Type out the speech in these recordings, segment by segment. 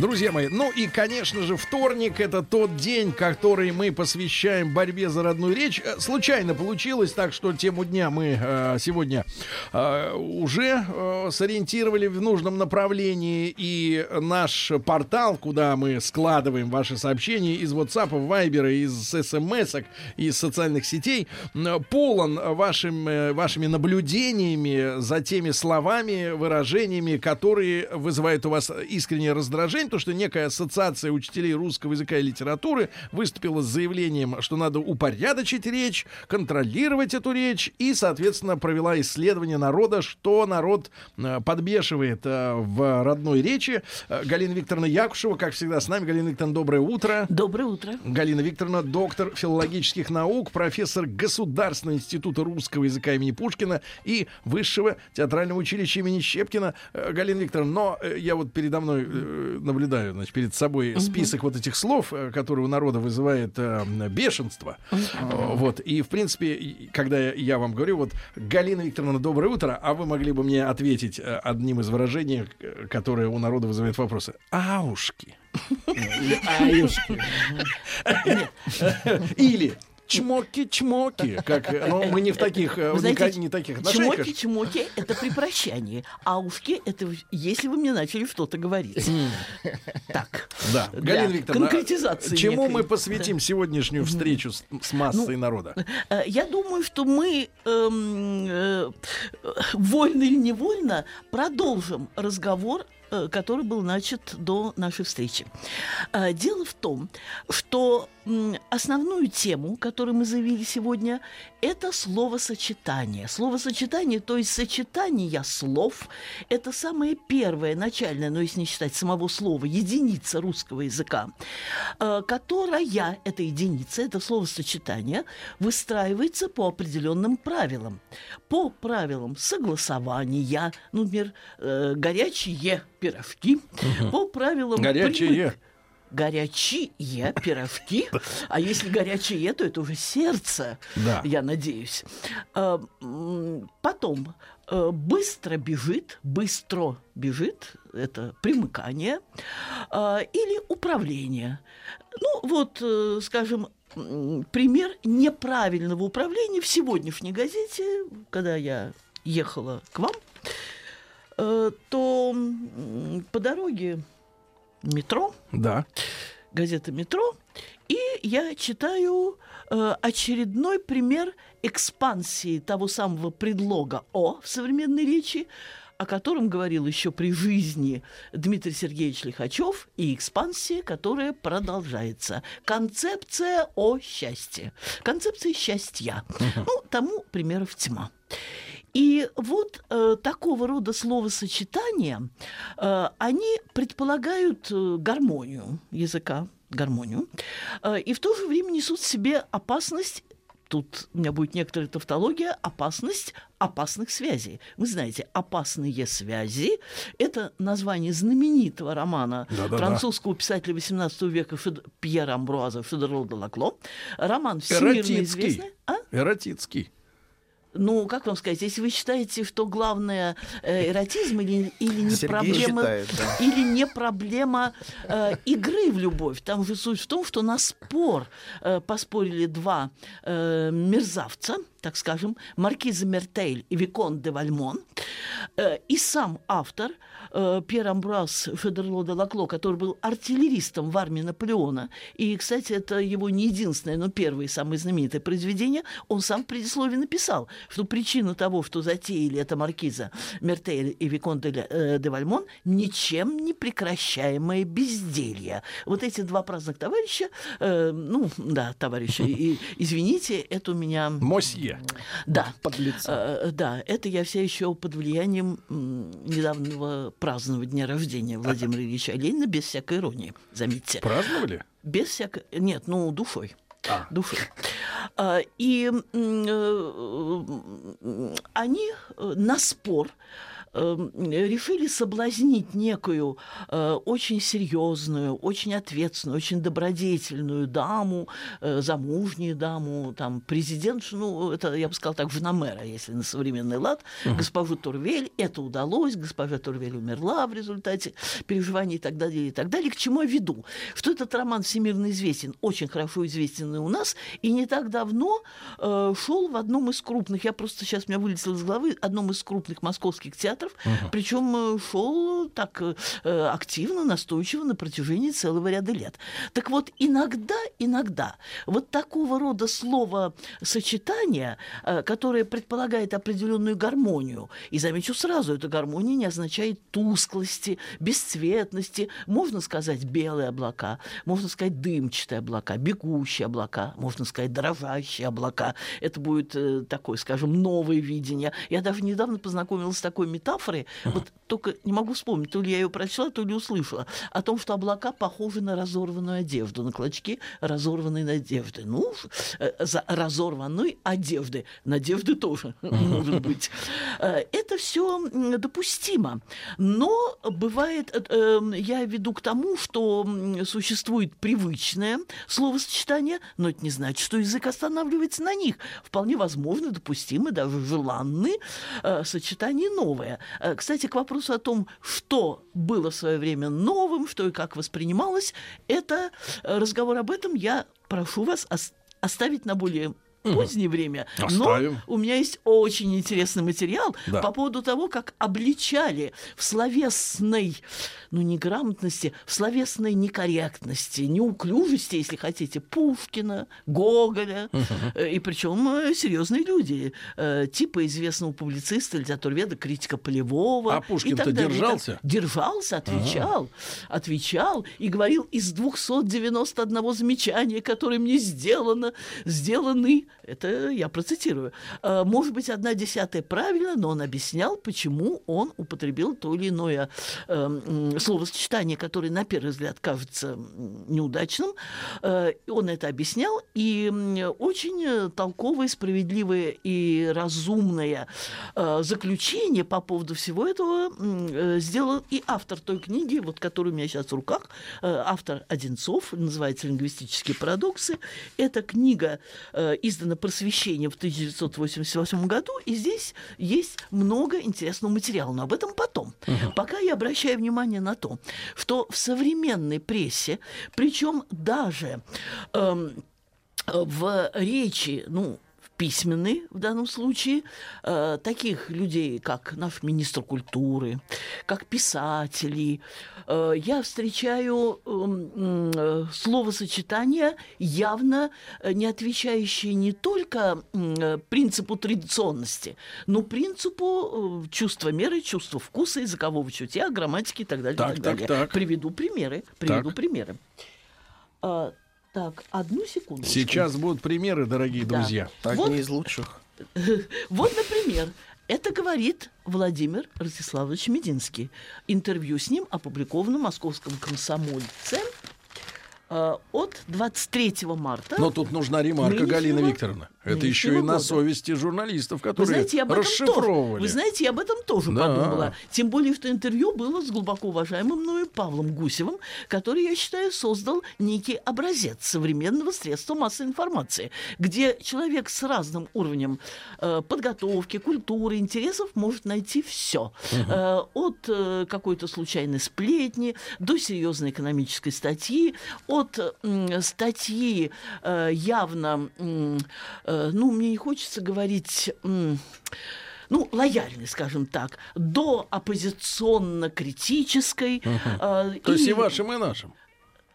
Друзья мои, ну и, конечно же, вторник это тот день, который мы посвящаем борьбе за родную речь. Э, Случайно получилось так, что тему дня мы э, сегодня э, уже э, сориентировали в нужном направлении. И наш портал, куда мы складываем ваши сообщения из WhatsApp, Viber, из смс, из социальных сетей, полон вашим, э, вашими наблюдениями за теми словами, выражениями, которые вызывают у вас искреннее раздражение, то что некая ассоциация учителей русского языка и литературы выступила с заявлением, что надо упорядочить речь, контролировать эту речь и, соответственно, провела исследование народа, что народ э, подбешивает э, в родной речи. Э, Галина Викторовна Якушева, как всегда, с нами. Галина Викторовна, доброе утро. Доброе утро. Галина Викторовна, доктор филологических наук, профессор Государственного института русского языка имени Пушкина и Высшего театрального училища имени Щепкина. Галина Викторовна, но я вот передо мной э, наблюдаю, значит, перед собой список вот этих слов, э, которые у народа вызывает э, бешенство. Вот. И, в принципе, когда я- вам говорю, вот, Галина Викторовна, доброе утро, а вы могли бы мне ответить э, одним из выражений, э, которое у народа вызывает вопросы. Аушки. Или чмоки-чмоки, как, э, ну, мы не в таких, э, Вы не, знаете, не таких отношениях. Чмоки-чмоки — это при прощании, а ушки — это если вы мне начали что-то говорить. Так. Да, Галина Викторовна, конкретизации чему некой. мы посвятим сегодняшнюю встречу с, с массой Ну, народа? Э, Я думаю, что мы эм, э, вольно или невольно продолжим разговор который был начат до нашей встречи. Дело в том, что основную тему, которую мы заявили сегодня, это словосочетание. Словосочетание, то есть сочетание слов, это самое первое, начальное, но если не считать самого слова, единица русского языка, э, которая, эта единица, это словосочетание, выстраивается по определенным правилам. По правилам согласования, ну, например, э, горячие пирожки, по правилам... Горячие. примы- Горячие пирожки. А если горячие, то это уже сердце, Да. я надеюсь. А, Потом э, быстро бежит, быстро бежит, это примыкание, а, или управление. Ну, вот, э, скажем, пример неправильного управления в сегодняшней газете, когда я ехала к вам, э, то по дороге метро, Да. газета «Метро», и я читаю э, очередной пример экспансии того самого предлога «о» в современной речи, о котором говорил еще при жизни Дмитрий Сергеевич Лихачев, и экспансия, которая продолжается. Концепция о счастье. Концепция счастья. Ну, тому примеров тьма. И вот э, такого рода словосочетания, э, они предполагают э, гармонию языка, гармонию, э, и в то же время несут в себе опасность Тут у меня будет некоторая тавтология, опасность опасных связей. Вы знаете, опасные связи – это название знаменитого романа Да-да-да. французского писателя XVIII века Фед- Пьера Амбруаза «Федерол де Лакло». Роман всемирно Эротицкий. известный. А? Эротицкий. Ну, как вам сказать, если вы считаете, что главное э, эротизм или, или не Сергей проблема, считает, да. или не проблема э, игры в любовь. Там же суть в том, что на спор э, поспорили два э, мерзавца, так скажем, маркиза Мертейль и Викон де Вальмон, э, и сам автор э, Пьер Амбрас Федерло де Лакло, который был артиллеристом в армии Наполеона, и, кстати, это его не единственное, но первое и самое знаменитое произведение, он сам в предисловии написал, что причина того, что затеяли это маркиза Мертейль и Викон де, э, де Вальмон, ничем не прекращаемое безделье. Вот эти два праздных товарища, э, ну, да, товарищи, и, извините, это у меня... Мосье. Да. Подлеца. Э, Да, это я вся еще под влиянием недавнего празднования дня рождения Владимира Ильича Ленина, без всякой иронии, заметьте. Праздновали? Без всякой... Нет, ну, душой. А. Души. А, И э, они э, на спор э, решили соблазнить некую э, очень серьезную, очень ответственную, очень добродетельную даму, э, замужнюю даму, там, президентшу, ну, это, я бы сказала так, жена мэра, если на современный лад, госпожу Турвель. Это удалось, госпожа Турвель умерла в результате переживаний и так далее, и так далее. К чему я веду? Что этот роман всемирно известен, очень хорошо известен и у нас, и не так давно э, шел в одном из крупных, я просто сейчас у меня вылетело из головы, одном из крупных московских театров, причем э, шел так э, активно, настойчиво на протяжении целого ряда лет. Так вот, иногда, иногда вот такого рода словосочетание, э, которое предполагает определенную гармонию, и замечу сразу, эта гармония не означает тусклости, бесцветности, можно сказать белые облака, можно сказать дымчатые облака, бегущие облака, можно сказать дрожащие облака. Это будет э, такое, скажем, новое видение. Я даже недавно познакомилась с такой метафорой, вот только не могу вспомнить, то ли я ее прочла, то ли услышала, о том, что облака похожи на разорванную одежду, на клочки разорванной одежды. Ну, э, за разорванной одежды. Надежды тоже может быть. Э, Это все допустимо. Но бывает, э, э, я веду к тому, что существует привычное словосочетание, но это не значит, что язык останавливается на них. Вполне возможно, допустимы, даже желанны сочетания новые. Кстати, к вопросу о том, что было в свое время новым, что и как воспринималось, это э, разговор об этом я прошу вас ос- оставить на более позднее время. Оставим. Но у меня есть очень интересный материал Да. по поводу того, как обличали в словесной, ну, неграмотности, в словесной некорректности, неуклюжести, если хотите, Пушкина, Гоголя, э, и причем э, серьезные люди, э, типа известного публициста, литературоведа, критика Полевого. А Пушкин-то держался? Держался, отвечал, отвечал и говорил из 291 замечания, которые мне сделано, сделаны, это я процитирую, «Э, может быть, одна десятая правильно, но он объяснял, почему он употребил то или иное э, м, словосочетание, которое на первый взгляд кажется неудачным. Э, Он это объяснял, и очень толковое, справедливое и разумное э, заключение по поводу всего этого сделал и автор той книги, вот которая у меня сейчас в руках, автор Одинцов, называется «Лингвистические парадоксы». Эта книга э, издана «Просвещение» в 1988 году, и здесь есть много интересного материала, но об этом потом. Пока я обращаю внимание на то, что в современной прессе, причем даже эм, в речи, ну, в письменной в данном случае, э, таких людей, как наш министр культуры, как писатели, э, я встречаю эм, э, словосочетания, явно э, не отвечающие не только принципу традиционности, но принципу чувства меры, чувства вкуса, языкового чутья, грамматики и так далее. и Так, так так, далее. так. Приведу примеры. Приведу Так. примеры. Так, одну секунду. Сейчас будут примеры, дорогие Да. друзья. Так Вот- не из лучших. Вот, например, это говорит Владимир Ростиславович Мединский. Интервью с ним опубликовано в московском комсомольце от 23 марта. Но тут нужна ремарка, Нынешнего- Галина Викторовна. Это еще и нынешнего на года. совести журналистов, Вы которые знаете, я об этом тоже, расшифровывали. вы знаете, я об этом тоже Да. подумала. Тем более, что интервью было с глубоко уважаемым мною Павлом Гусевым, который, я считаю, создал некий образец современного средства массовой информации, где человек с разным уровнем э, подготовки, культуры, интересов может найти все. от э, какой-то случайной сплетни до серьезной экономической статьи, от м, статьи э, явно, э, ну, мне не хочется говорить... ну, лояльной, скажем так, до оппозиционно-критической. э, То есть и и- вашим, и нашим.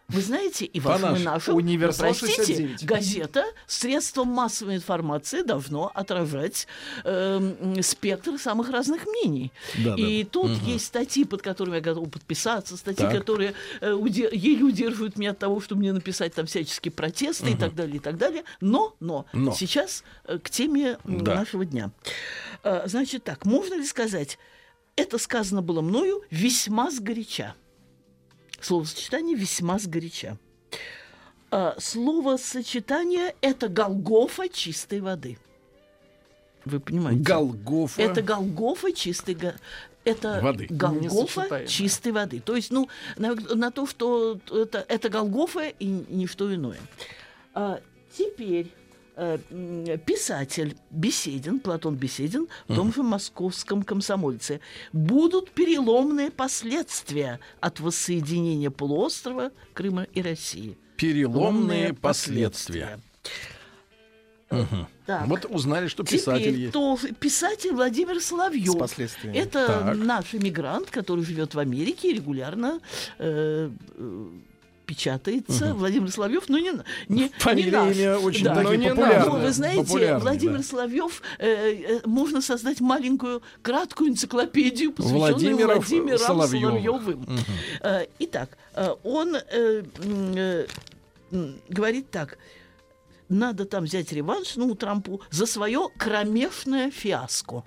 Вы знаете, и и нашим. нашим, Универсал простите, 69. газета, средство массовой информации должно отражать эм, спектр самых разных мнений. Да, и да. тут есть статьи, под которыми я готова подписаться, статьи, Так. которые э, уде- еле удерживают меня от того, чтобы мне написать там всяческие протесты и так далее, и так далее. Но, но, Но. сейчас э, к теме Да. нашего дня. Э, Значит так, можно ли сказать, это сказано было мною весьма сгоряча. Словосочетание весьма сгоряча. А, словосочетание – это Голгофа чистой воды. Вы понимаете? Голгофа. Это Голгофа чистой го- это Воды. Голгофа чистой воды. То есть, ну, на, на то, что это, это Голгофа и ничто иное. А, теперь писатель Беседин, Платон Беседин, в том же московском комсомольце. Будут переломные последствия от воссоединения полуострова Крыма и России. Переломные последствия. Так. Вот узнали, что писатель Теперь есть. тоже писатель Владимир Соловьев. С последствиями. Это Так. наш иммигрант, который живет в Америке и регулярно э, печатается. Владимир Соловьев, ну не, не, не наш. имя очень Да. Но не популярные. наш. Ну, вы знаете, популярные, Владимир да. Соловьев, э, э, можно создать маленькую краткую энциклопедию, посвященную Владимиров Владимиру Соловьевых. Соловьевым. Э, итак, э, он э, э, говорит так. Надо там взять реванш, ну, Трампу, за свое кромешное фиаско.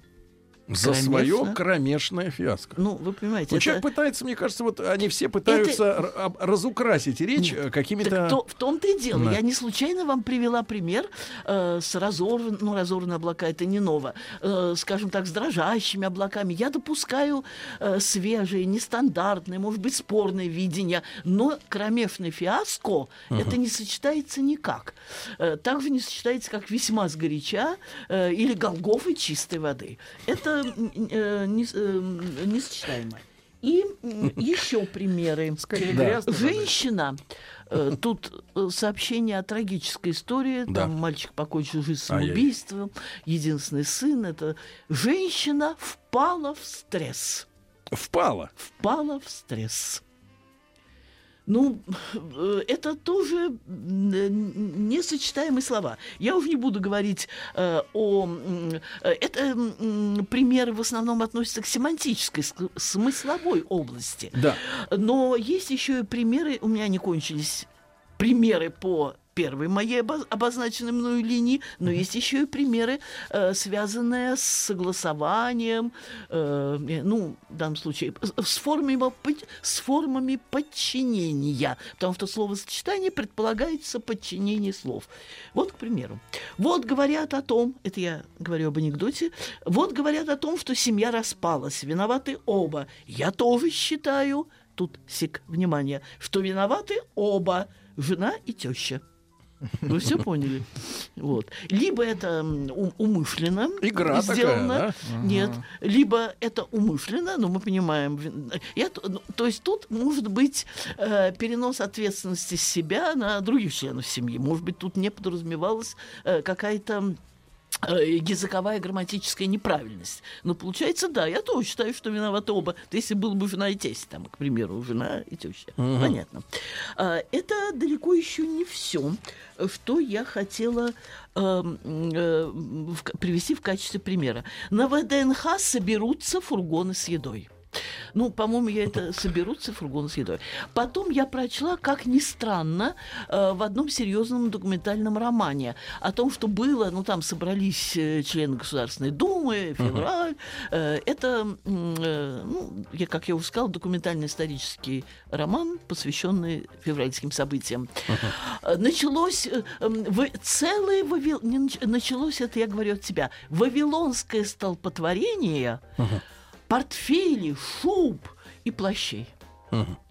За Кромешно. свое кромешное фиаско. Ну, вы понимаете, Ну, это- человек пытается, мне кажется, вот они все пытаются об- разукрасить речь э, какими-то... То- в том-то и дело. Да. Я не случайно вам привела пример э, с разорван, ну, разорванные облака это не ново, э, скажем так, с дрожащими облаками. Я допускаю э, свежие, нестандартные, может быть, спорные видения, но кромешный фиаско это не сочетается никак. Э, также не сочетается, как весьма сгоряча э, или Голгофы чистой воды. Это э, не, э, несочетаемо. И еще примеры. Да. Женщина. э, Тут э, сообщение о трагической истории. Да. Там мальчик покончил жизнь самоубийством. Единственный сын. Это женщина впала в стресс. Впало. Впала в стресс. Ну, э, это тоже несочетаемые слова. Я уже не буду говорить э, о... э, Это м, примеры в основном относятся к семантической, ск- смысловой области. Да. Но есть еще и примеры, у меня не кончились примеры по первой моей обо- обозначенной мною линии, но есть еще и примеры, э, связанные с согласованием, э, ну, в данном случае, с- формами, с формами подчинения, потому что словосочетание предполагается подчинение слов. Вот, к примеру, вот говорят о том, это я говорю об анекдоте, вот говорят о том, что семья распалась, виноваты оба. Я тоже считаю, тут сик, внимание, что виноваты оба, жена и теща. Вы все поняли? Вот. Либо это умышленно Игра сделано, такая, нет, либо это умышленно, но мы понимаем. Я ну, то есть тут может быть э, перенос ответственности с себя на других членов семьи. Может быть, тут не подразумевалась э, какая-то языковая грамматическая неправильность. Но получается, да, я тоже считаю, что виноваты оба. Если было бы жена и тесть, там, к примеру, жена и теща. Понятно. А, Это далеко еще не все, что я хотела э, м, э, привести в качестве примера. На ВДНХ соберутся фургоны с едой. Ну, по-моему, я это соберутся фургоны с едой. Потом я прочла, как ни странно, э, в одном серьезном документальном романе о том, что было, ну, там собрались э, члены Государственной Думы, февраль. Э, Это, ну, я, как я уже сказала, документально-исторический роман, посвященный февральским событиям. Э, Началось целое Вавил- началось это, я говорю от себя, вавилонское столпотворение портфелей, шуб и плащей.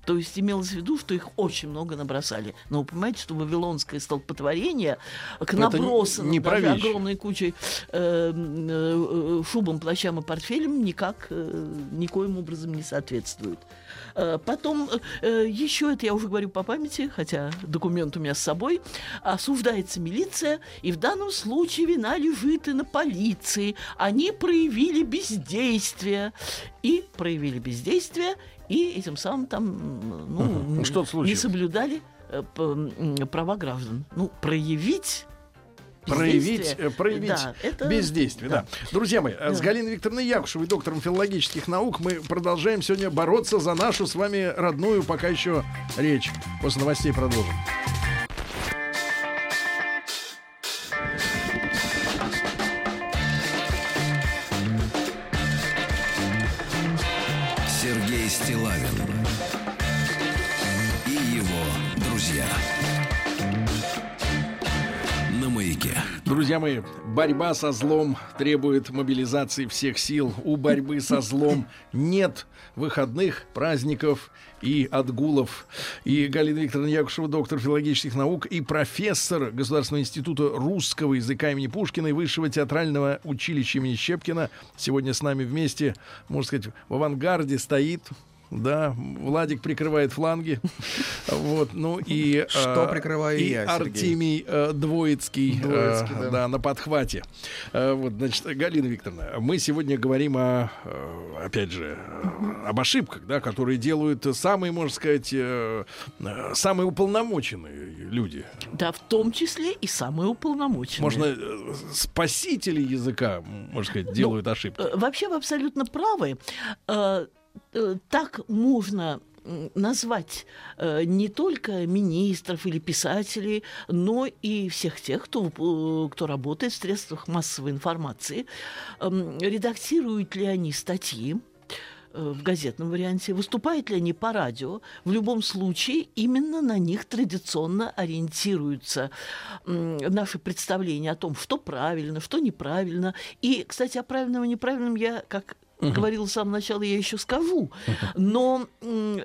То есть имелось в виду, что их очень много набросали. Но вы понимаете, что вавилонское столпотворение к не- не про даже огромной кучей э, э, шубам, плащам и портфелям никак э, никоим образом не соответствует. Э, Потом э, еще это я уже говорю по памяти, хотя документ у меня с собой. Осуждается милиция, и в данном случае вина лежит и на полиции. Они проявили бездействие. И проявили бездействие, и этим самым там ну, Мгм. Что-то не соблюдали э, права граждан. Ну, проявить Проявить, э, проявить да, это- бездействие, да. Друзья мои, э, с Да. Галиной Викторовной Якушевой, доктором филологических наук, мы продолжаем сегодня бороться за нашу с вами родную пока еще речь. После новостей продолжим. Мои, борьба со злом требует мобилизации всех сил. У борьбы со злом нет выходных, праздников и отгулов. И Галина Викторовна Якушева, доктор филологических наук и профессор Государственного института русского языка имени Пушкина и Высшего театрального училища имени Щепкина сегодня с нами вместе, можно сказать, в авангарде стоит да, Владик прикрывает фланги. Вот, ну и... Что э, прикрываю и я? Артемий э, Двоицкий, Двоицкий, э, да. да, на подхвате. Э, вот, значит, Галина Викторовна, мы сегодня говорим о, э, опять же, э, об ошибках, да, которые делают самые, можно сказать, э, э, самые уполномоченные люди. Да, в том числе и самые уполномоченные. Можно э, спасители языка, можно сказать, делают ошибки. Э, Вообще вы абсолютно правы. Э, Так можно назвать э, не только министров или писателей, но и всех тех, кто, э, кто работает в средствах массовой информации. Эм, Редактируют ли они статьи, в газетном варианте, выступают ли они по радио, в любом случае именно на них традиционно ориентируются наши представления о том, что правильно, что неправильно. И, кстати, о правильном и неправильном я, как говорила с самого начала, я еще скажу. Но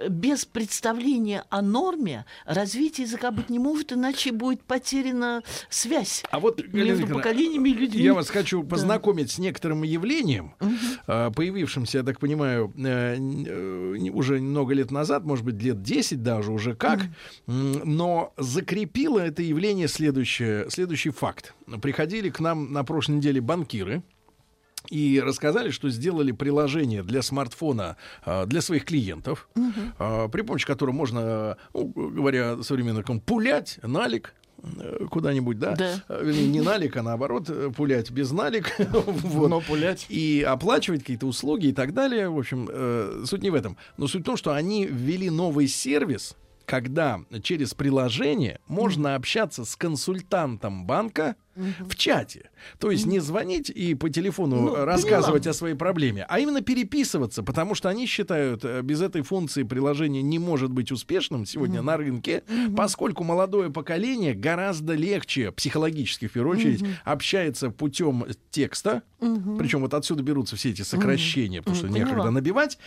без представления о норме развитие языка быть не может, иначе будет потеряна связь А вот, между поколениями и людьми. Я вас хочу познакомить с некоторым явлением, э, появившимся, я так понимаю, э, э, уже много лет назад, может быть, лет 10 даже уже как, М, но закрепило это явление следующее, следующий факт. Приходили к нам на прошлой неделе банкиры, и рассказали, что сделали приложение для смартфона а, для своих клиентов, а, при помощи которого можно, ну, говоря современным языком, пулять налик э, куда-нибудь, да? Да. А, Вернее, не налик, а наоборот, э, пулять без налик. Вот. Но пулять. И оплачивать какие-то услуги и так далее. В общем, э, суть не в этом. Но суть в том, что они ввели новый сервис, когда через приложение можно общаться с консультантом банка в чате. То есть не звонить и по телефону Ну, рассказывать поняла. о своей проблеме, а именно переписываться, потому что они считают, э, без этой функции приложение не может быть успешным сегодня на рынке, поскольку молодое поколение гораздо легче, психологически в первую очередь, общается путем текста, причем вот отсюда берутся все эти сокращения, потому что некогда набивать,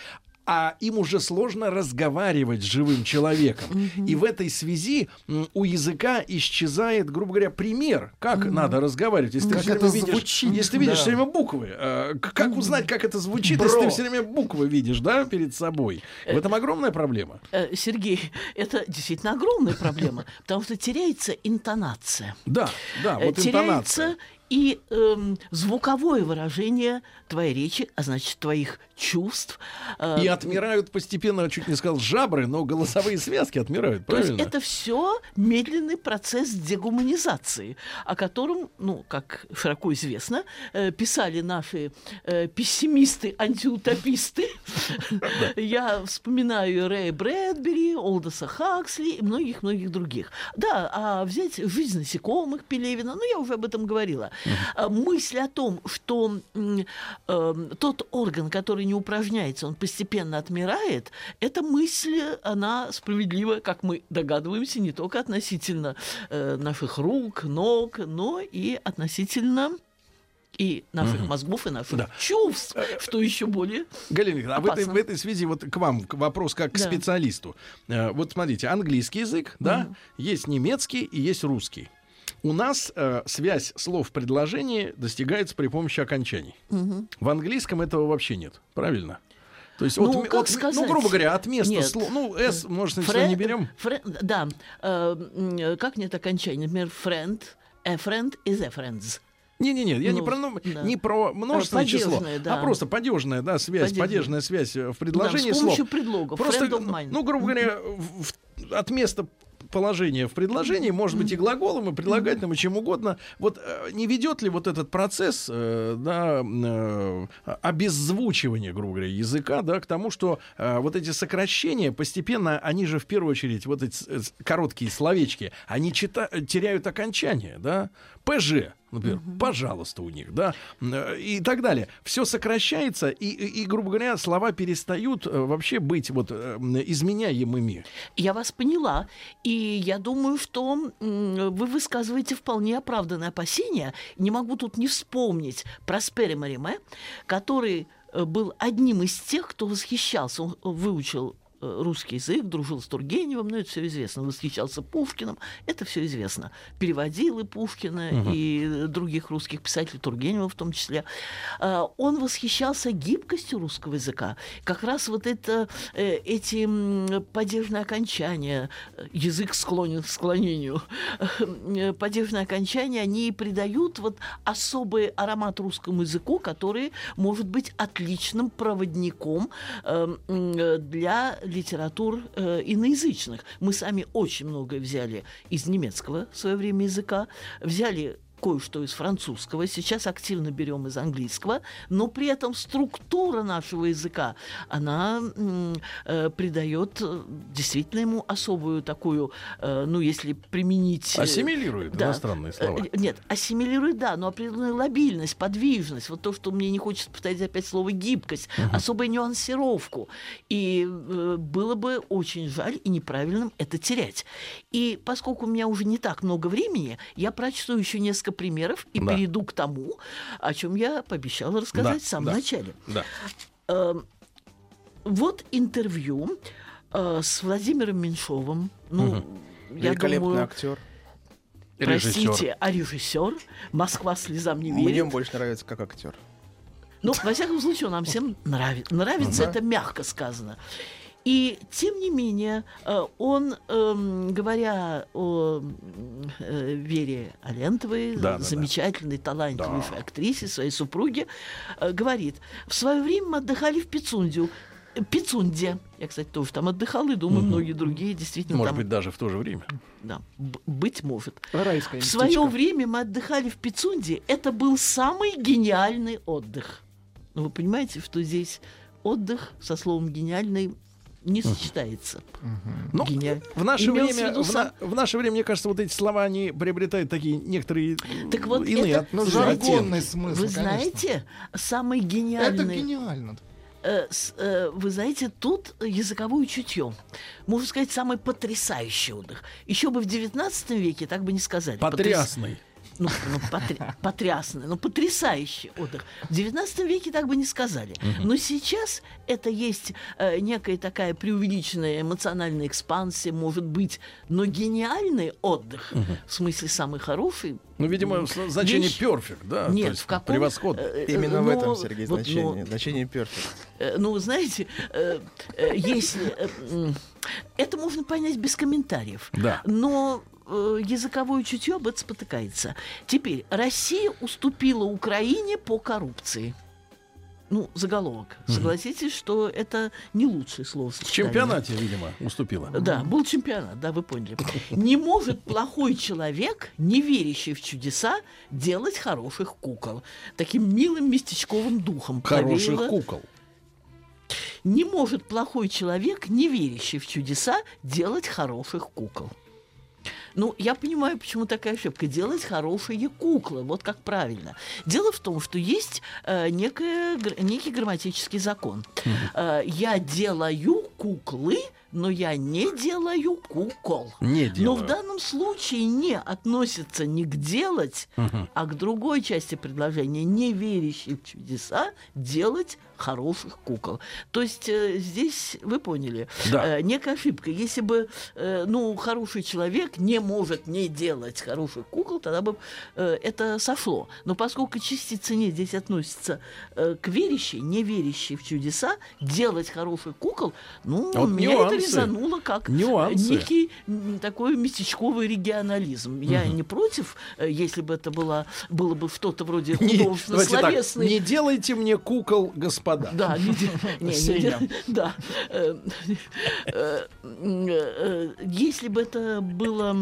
а им уже сложно разговаривать с живым человеком. И в этой связи у языка исчезает, грубо говоря, пример, как надо разговаривать. Если Как ты это видишь, звучит, если ты видишь да. все время буквы, э, как узнать, как это звучит, если ты все время буквы видишь, да, перед собой? В этом огромная проблема. Э, Сергей, это действительно огромная проблема, потому что теряется интонация. Да, да, Э, вот теряется интонация. и эм, звуковое выражение твоей речи, а значит, твоих чувств. Э, И отмирают постепенно, чуть не сказал, жабры, но голосовые связки отмирают, То есть правильно? это все медленный процесс дегуманизации, о котором, ну, как широко известно, э, писали наши э, пессимисты, антиутописты. Я вспоминаю Рэя Брэдбери, Олдоса Хаксли и многих-многих других. Да, а взять «Жизнь насекомых» Пелевина, ну, я уже об этом говорила. А Мысль о том, что эм, тот орган, который не упражняется, он постепенно отмирает, эта мысль, она справедлива, как мы догадываемся, не только относительно э, наших рук, ног, но и относительно и наших мозгов, и наших Да. чувств, что еще более Галина Викторовна, а в этой, Опасно. в этой связи вот к вам к- вопрос как к Да. специалисту. Э, Вот смотрите, английский язык, да, есть немецкий и есть русский. У нас э, связь слов в предложении достигается при помощи окончаний. В английском этого вообще нет, правильно? То есть Ну, от, от ме- сказать? ну, грубо говоря, от места Нет. слова, ну, S, может, Фре- не берем. фре- да, э, как нет окончания? Например, friend, a friend is a friends. Не-не-не, я не Ну, про, ну, да. не про множественное число, Падежное, да. а просто падежная да, связь, Падежная. связь э, в предложении Да, с слов. помощью предлогов. Просто, ну, грубо говоря, в- в- от места положения в предложении может быть и глаголом, и прилагательным, и чем угодно. Вот э, не ведет ли вот этот процесс э, да, э, обеззвучивания, грубо говоря, языка, да, к тому, что вот эти сокращения постепенно, они же в первую очередь, вот эти короткие словечки, они чита- теряют окончание, да? ПЖ. Например, пожалуйста у них, да, э, и так далее. Все сокращается, и, и, и, грубо говоря, слова перестают э, вообще быть вот э, изменяемыми. Я вас поняла. И я думаю, что вы высказываете вполне оправданные опасения. Не могу тут не вспомнить про Спери Мариме, который был одним из тех, кто восхищался. Он выучил русский язык, дружил с Тургеневым, ну это все известно, восхищался Пушкиным, это все известно. Переводил и Пушкина, Мгм. и других русских писателей, Тургенева в том числе. А, Он восхищался гибкостью русского языка. Как раз вот это, э, эти падежные окончания, э, язык склонен к склонению, э, падежные окончания, они придают вот особый аромат русскому языку, который может быть отличным проводником э, э, для литератур э, иноязычных. Мы сами очень многое взяли из немецкого в свое время языка, взяли кое-что из французского, сейчас активно берем из английского, но при этом структура нашего языка, она э, придает э, действительно ему особую такую, э, ну, если применить... э, Ассимилирует да. иностранные слова. Э, Нет, ассимилирует, да, но определенную лобильность, подвижность, вот то, что мне не хочется повторять опять слово гибкость, особую нюансировку. И э, было бы очень жаль и неправильным это терять. И поскольку у меня уже не так много времени, я прочту еще несколько примеров и Да. перейду к тому, о чем я пообещала рассказать Да, в самом да. начале. Да. Э, вот интервью э, с Владимиром Меньшовым. Ну, я Великолепный думаю, актер. Режиссер. Простите, а режиссер? Москва слезам не Мне верит. он больше нравится как актер. Ну, во всяком случае, он нам всем нравится. Нравится это мягко сказано. И тем не менее, э, он, эм, говоря о э, Вере Алентовой, Да, да, да. замечательной, талантливой Да. актрисе, своей супруге, э, говорит, в свое время мы отдыхали в Пицундию. Пицунде. Я, кстати, тоже там отдыхал, и думаю, многие другие действительно Может там быть, даже в то же время. да, быть может. Райское В свое время мы отдыхали в Пицунде. Это был самый гениальный отдых. Ну, вы понимаете, что здесь отдых со словом гениальный не сочетается. Ну, Гениаль- в наше время, в, на- в наше время, мне кажется, вот эти слова они приобретают такие некоторые Так вот иные это- Ну, жаргонный смысл, Вы конечно. знаете, самый Это гениальный... гениально. э, э, вы знаете, тут языковое чутье. Можно сказать, самый потрясающий отдых. Еще бы в 19 веке так бы не сказали. Потряс- Потрясный. Ну, ну, потря- потрясный, ну, потрясающий отдых. В XIX веке так бы не сказали. Но сейчас это есть э, некая такая преувеличенная эмоциональная экспансия, может быть, но гениальный отдых, в смысле самый хороший, Ну, видимо, значение вещь- perfect, да? Нет, то есть в каком... Превосходно. э, э, Именно в ну, этом, Сергей, вот, значение. Значение перфект. Э, Ну, вы знаете, э, э, если... э, Это можно понять без комментариев. Да. Но языковое чутье об этом спотыкается. Теперь, Россия уступила Украине по коррупции. Ну, заголовок. Согласитесь, что это не лучшее слово В чемпионате, видимо, уступила. Да, был чемпионат, да, вы поняли. Не может плохой человек, не верящий в чудеса, делать хороших кукол. Таким милым местечковым духом. Хороших повеяло. кукол. Не может плохой человек, не верящий в чудеса, делать хороших кукол. Ну, я понимаю, почему такая ошибка. Делать хорошие куклы, вот как правильно. Дело в том, что есть э, некое, некий грамматический закон. Э, я делаю куклы, но я не делаю кукол. Не Но делаю. в данном случае не относится не к делать, а к другой части предложения, не верящий в чудеса, делать хороших кукол. То есть э, здесь, вы поняли, Да. э, некая ошибка. Если бы, э, ну, хороший человек не может не делать хороших кукол, тогда бы э, это сошло. Но поскольку частица «не» здесь относится э, к верящей, не верящей в чудеса, делать хороших кукол, ну, А вот меня нюансы. это резануло как Нюансы. некий такой местечковый регионализм. Я не против, э, если бы это было, было бы что-то вроде художественно-словесной не делайте мне кукол, господа. да, не не, да. Э, э, э, Если бы это было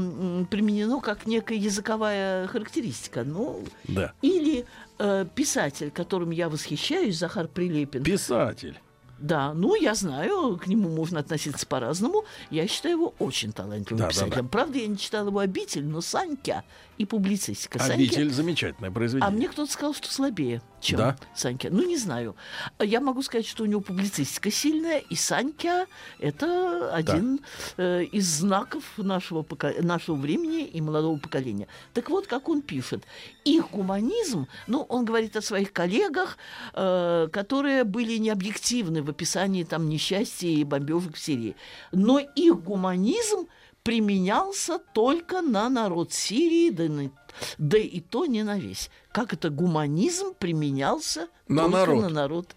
применено как некая языковая характеристика, ну, Да. или э, писатель, которым я восхищаюсь, Захар Прилепин, Писатель. Да, ну я знаю, к нему можно относиться по-разному. Я считаю его очень талантливым Да, да, писателем. Правда, я не читала его «Обитель», но «Санька» и публицистика. Обитель замечательное произведение. А мне кто-то сказал, что слабее, чем Да? Санька. Ну, не знаю. Я могу сказать, что у него публицистика сильная, и Санька — это один э, из знаков нашего, поко- нашего времени и молодого поколения. Так вот, как он пишет. Их гуманизм, ну, он говорит о своих коллегах, э, которые были необъективны в описании там несчастья и бомбежек в Сирии. Но их гуманизм применялся только на народ Сирии, да, на- да и то не на весь. Как это гуманизм применялся На народ. на народ?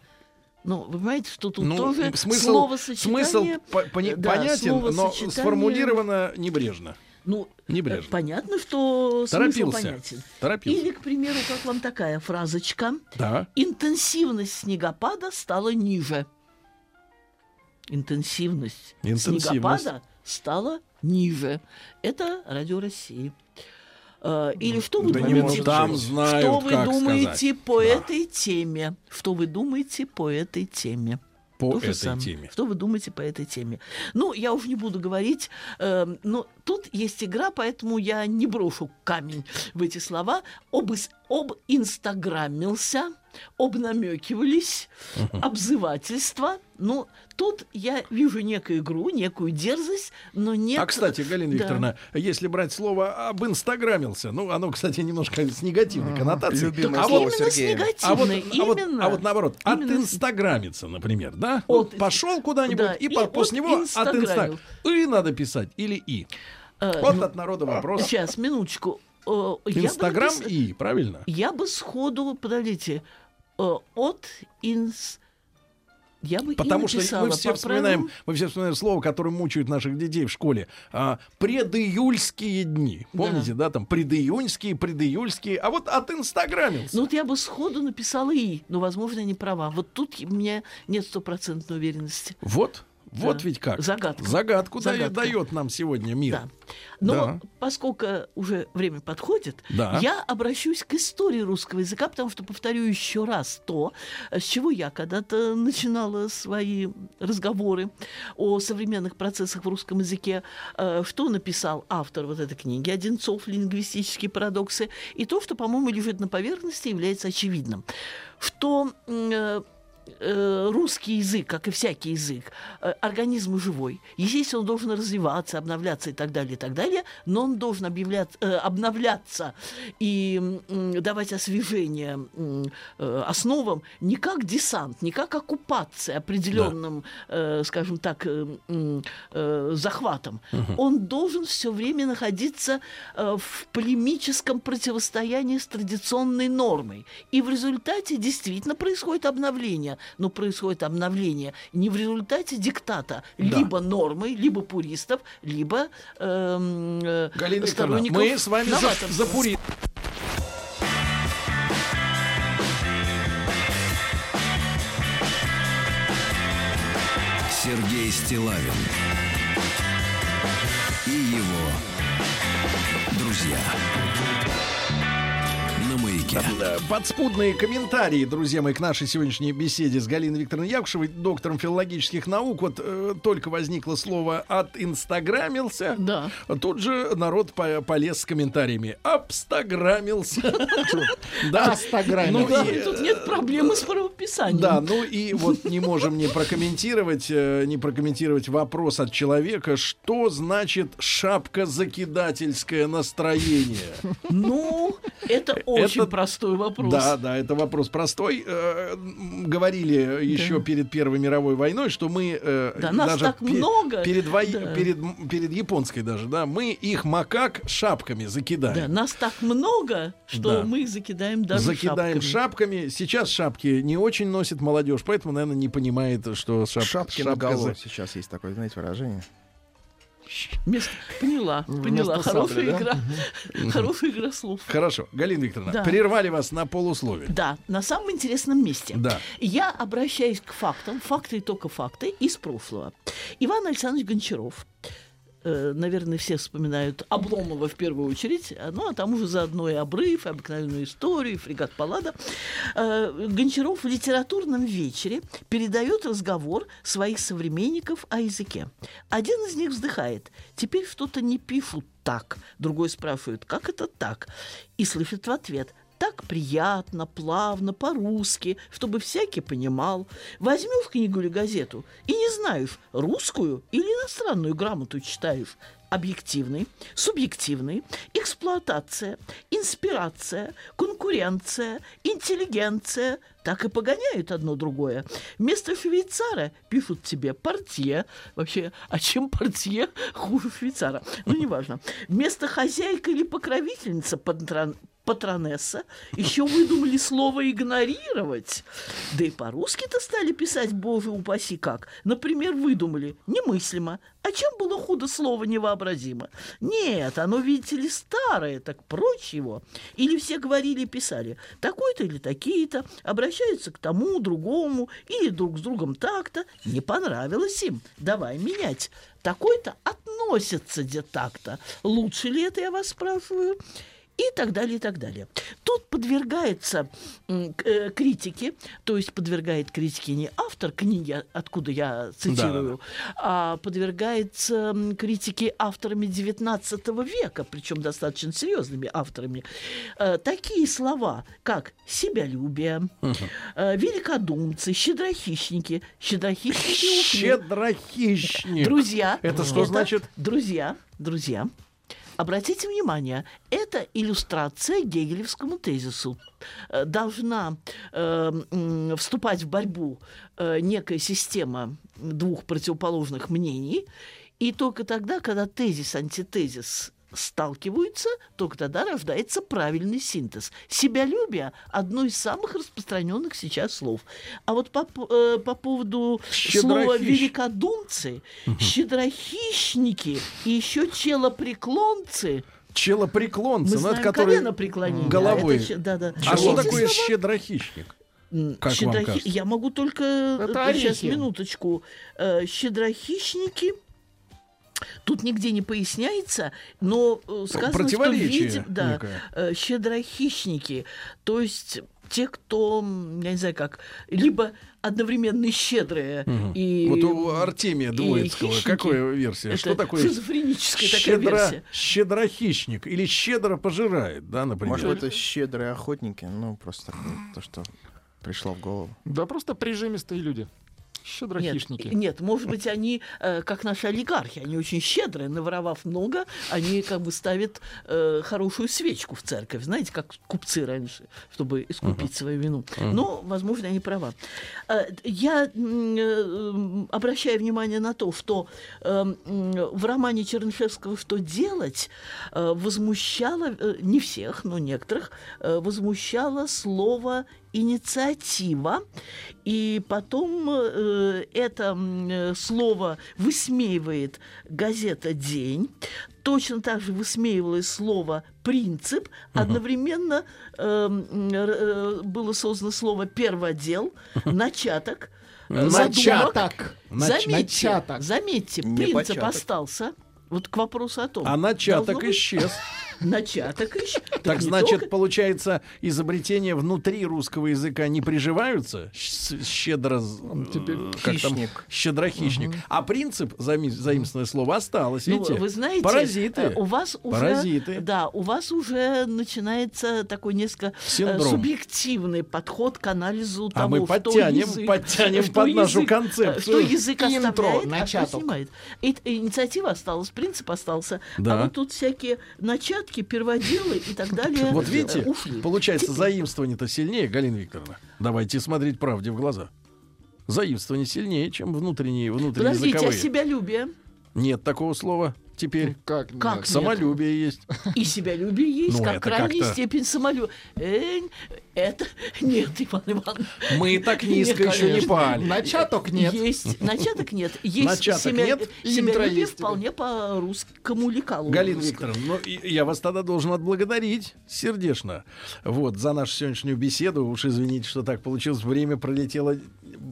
Ну, вы понимаете, что тут Ну, тоже смысл, словосочетание... смысл по- пони- да, понятен, но словосочетание- сформулировано небрежно. Ну, Небрежно. э, понятно, что смысл Торопился. понятен. Торопился. Или, к примеру, как вам такая фразочка? Да. Интенсивность снегопада стала ниже. Интенсивность, Интенсивность. снегопада стала ниже. Это Радио России. Э, Или что вы Да думаете? Там знают, что вы думаете сказать. по Да. этой теме? Что вы думаете по этой теме? По То этой самое. теме. Что вы думаете по этой теме? Ну, я уже не буду говорить, эм, но тут есть игра, поэтому я не брошу камень в эти слова. Об, об инстаграмился, обнамекивались, обзывательства. Ну, тут я вижу некую игру, некую дерзость, но нет... А, кстати, Галина Да. Викторовна, если брать слово об инстаграмился, ну, оно, кстати, немножко с негативной коннотацией. любимое а слово вот, именно с Сергея. а вот, негативной, а вот- именно. а вот наоборот, от Именно с- инстаграмиться, например, да? От- Вот пошел куда-нибудь да, и, и по- от после него от инста... инстаграмил. И надо писать или и. Э, Вот ну, от народа вопрос. Сейчас, минуточку. Инстаграм напис- и, правильно? Я бы сходу, подождите, от инс... Я бы и Потому что написала мы все по вспоминаем, мы все вспоминаем слово, которое мучают наших детей в школе. А, предиюльские дни. Да. Помните, да, там предиюньские, предиюльские. А вот от инстаграмился. Ну вот я бы сходу написала и, но, возможно, я не права. Вот тут у меня нет стопроцентной уверенности. Вот, вот Да. ведь как. Загадку дает, Загадка. дает нам сегодня мир. Да. Но Да. поскольку уже время подходит, Да. я обращусь к истории русского языка, потому что повторю еще раз то, с чего я когда-то начинала свои разговоры о современных процессах в русском языке, э, что написал автор вот этой книги Одинцов «Лингвистические парадоксы», и то, что, по-моему, лежит на поверхности, является очевидным, что э, русский язык, как и всякий язык, э, организм живой. Естественно, он должен развиваться, обновляться и так далее, и так далее, но он должен э, обновляться и давать освежение э, основам не как десант, не как оккупация определенным, э, скажем так, э, э, захватом. Он должен все время находиться э, в полемическом противостоянии с традиционной нормой. И в результате действительно происходит обновление. Но происходит обновление не в результате диктата Да. либо нормы, либо пуристов, либо эм, э, Галина Викторовна, сторонников мы с вами за, новаторства. запури- Сергей Стилавин и его друзья маяке. Э, Подспудные комментарии, друзья мои, к нашей сегодняшней беседе с Галиной Викторовной Якушевой, доктором филологических наук. Вот э, только возникло слово «отинстаграмился». Да. Тут же народ по- полез с комментариями. «Обстаграмился». Да. Астаграмил. Ну Да, и, тут нет проблемы с правописанием. Да, ну и вот не можем не прокомментировать, э, не прокомментировать вопрос от человека, что значит шапка закидательское настроение. Ну, это очень Это- простой вопрос. Да, да, это вопрос простой. Э, Говорили еще перед Первой мировой войной, что мы э, Да, нас даже так много. перед, вой- Да. перед, перед японской даже, да, мы их макак шапками Да, закидаем. нас так много, что Да. мы их закидаем даже Закидаем шапками. шапками. Сейчас шапки не очень носит молодежь, поэтому, наверное, не понимает, что шап- Шапки шапка на за- Сейчас есть такое, знаете, выражение. Вместо- Поняла, поняла. Хорошая сабли, да? игра. Хорошая игра слов. Хорошо, Галина Викторовна, Да. прервали вас на полусловие. Да, на самом интересном месте. Да. Я обращаюсь к фактам, факты и только факты из прошлого. Иван Александрович Гончаров наверное, все вспоминают Обломова в первую очередь, а, ну, а там уже заодно и обрыв, и обыкновенную историю, и фрегат Паллада. Э, Гончаров в литературном вечере передает разговор своих современников о языке. Один из них вздыхает. Теперь что-то не пишут так. Другой спрашивает, как это так? И слышит в ответ, так приятно, плавно, по-русски, чтобы всякий понимал. Возьму в книгу или газету и не знаешь, русскую или иностранную грамоту читаешь. Объективный, субъективный, эксплуатация, инспирация, конкуренция, интеллигенция. Так и погоняют одно другое. Вместо швейцара пишут тебе портье. Вообще, а чем портье хуже швейцара? Ну, неважно. Вместо хозяйка или покровительница патронесса, еще выдумали слово «игнорировать». Да и по-русски-то стали писать, боже упаси как. Например, выдумали «немыслимо». А чем было худо слово «невообразимо»? Нет, оно, видите ли, старое, так прочь его. Или все говорили и писали «такой-то или такие-то», обращаются к тому, другому, или друг с другом так-то. Не понравилось им, давай менять. Такой-то относится где так-то. Лучше ли это, я вас спрашиваю? И так далее, и так далее. Тут подвергается э, критике, то есть подвергает критике не автор книги, откуда я цитирую, а подвергается критике авторами XIX века, причем достаточно серьезными авторами. Э, такие слова, как себялюбие, э, великодумцы, щедрохищники, щедрохищники. Щедрохищник. Друзья. Это что значит? Друзья, друзья. Обратите внимание, это иллюстрация гегелевскому тезису. Э, Должна э, вступать в борьбу э, некая система двух противоположных мнений, и только тогда, когда тезис, антитезис сталкиваются, только тогда рождается правильный синтез. Себялюбие – одно из самых распространенных сейчас слов. А вот по, по- э, по поводу слова великодумцы, щедрохищники и еще челопреклонцы – Челопреклонцы, ну, это колено преклонения. головой. Это да, да. А что такое слова- щедрохищник? Как вам щедрохи-? Я могу только... Это э, Сейчас, орехи. минуточку. Э, Щедрохищники... Тут нигде не поясняется, но э, сказано, что видим, да, некое. э, щедрохищники, то есть те, кто, я не знаю как, либо одновременно щедрые и Вот у Артемия Двоицкого какая версия? Это Что такое шизофреническая такая щедро, версия. щедрохищник? Или щедро пожирает, да, например? Может, это щедрые охотники? Ну, просто то, что пришло в голову. Да просто прижимистые люди. Нет, Щедрохищники. нет, может быть, они, э, как наши олигархи, они очень щедрые, наворовав много, они как бы ставят э, хорошую свечку в церковь, знаете, как купцы раньше, чтобы искупить свою вину. Но, возможно, они права. Э, Я обращаю внимание на то, что в романе Чернышевского «Что делать» возмущало, не всех, но некоторых, возмущало слово инициатива, и потом э, это слово высмеивает газета «День», точно так же высмеивалось слово «принцип», одновременно э, э, было создано слово «перводел», «начаток», э, «задумок». Начаток. Заметьте, Начаток. заметьте, принцип остался. Вот к вопросу о том. А начаток исчез. Начаток еще. Так значит, получается, изобретения внутри русского языка не приживаются? Щедро... э, там? хищник. Щедрохищник. А принцип, заим- заимственное слово, осталось, Ну, видите? вы знаете, Паразиты. э, у вас уже, Паразиты. да, у вас уже начинается такой несколько э, субъективный подход к анализу А того, мы что подтянем- язык, подтянем под нашу концепцию. Что язык оставляет, а начаток. что снимает. Инициатива осталась, принцип остался, а вот тут всякие начатки, перводелы и так далее Вот видите, э, ушли. получается, заимствование-то сильнее, Галина Викторовна. Давайте смотреть правде в глаза. Заимствование сильнее, чем внутренние, внутренние Подождите, а языковые. себялюбие? Нет такого слова теперь. Как? нет? Как? Самолюбие есть. И себялюбие есть, Ну, как крайняя как-то- степень самолюбия. Это нет, Иван Иванович. Мы так низко Нет, еще не пали. Начаток нет. Есть. Начаток нет. Есть Начаток семя- нет, есть. вполне по русскому лекалу. Галина Викторовна, ну, я вас тогда должен отблагодарить сердечно. Вот, за нашу сегодняшнюю беседу. Уж извините, что так получилось. Время пролетело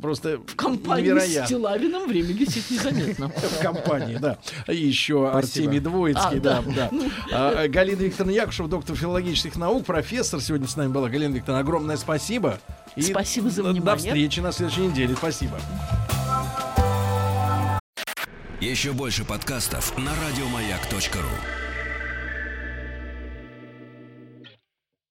просто В компании с невероятно. Стилавиным время летит незаметно. В компании, да. И еще. Артемий Двоицкий, А, да. А, Галина Викторовна Якушева, доктор филологических наук, профессор сегодня с нами была. Галина Викторовна, огромное спасибо. И Спасибо за до- До внимание. встречи на следующей неделе. Спасибо. Еще больше подкастов на радиомаяк.ру.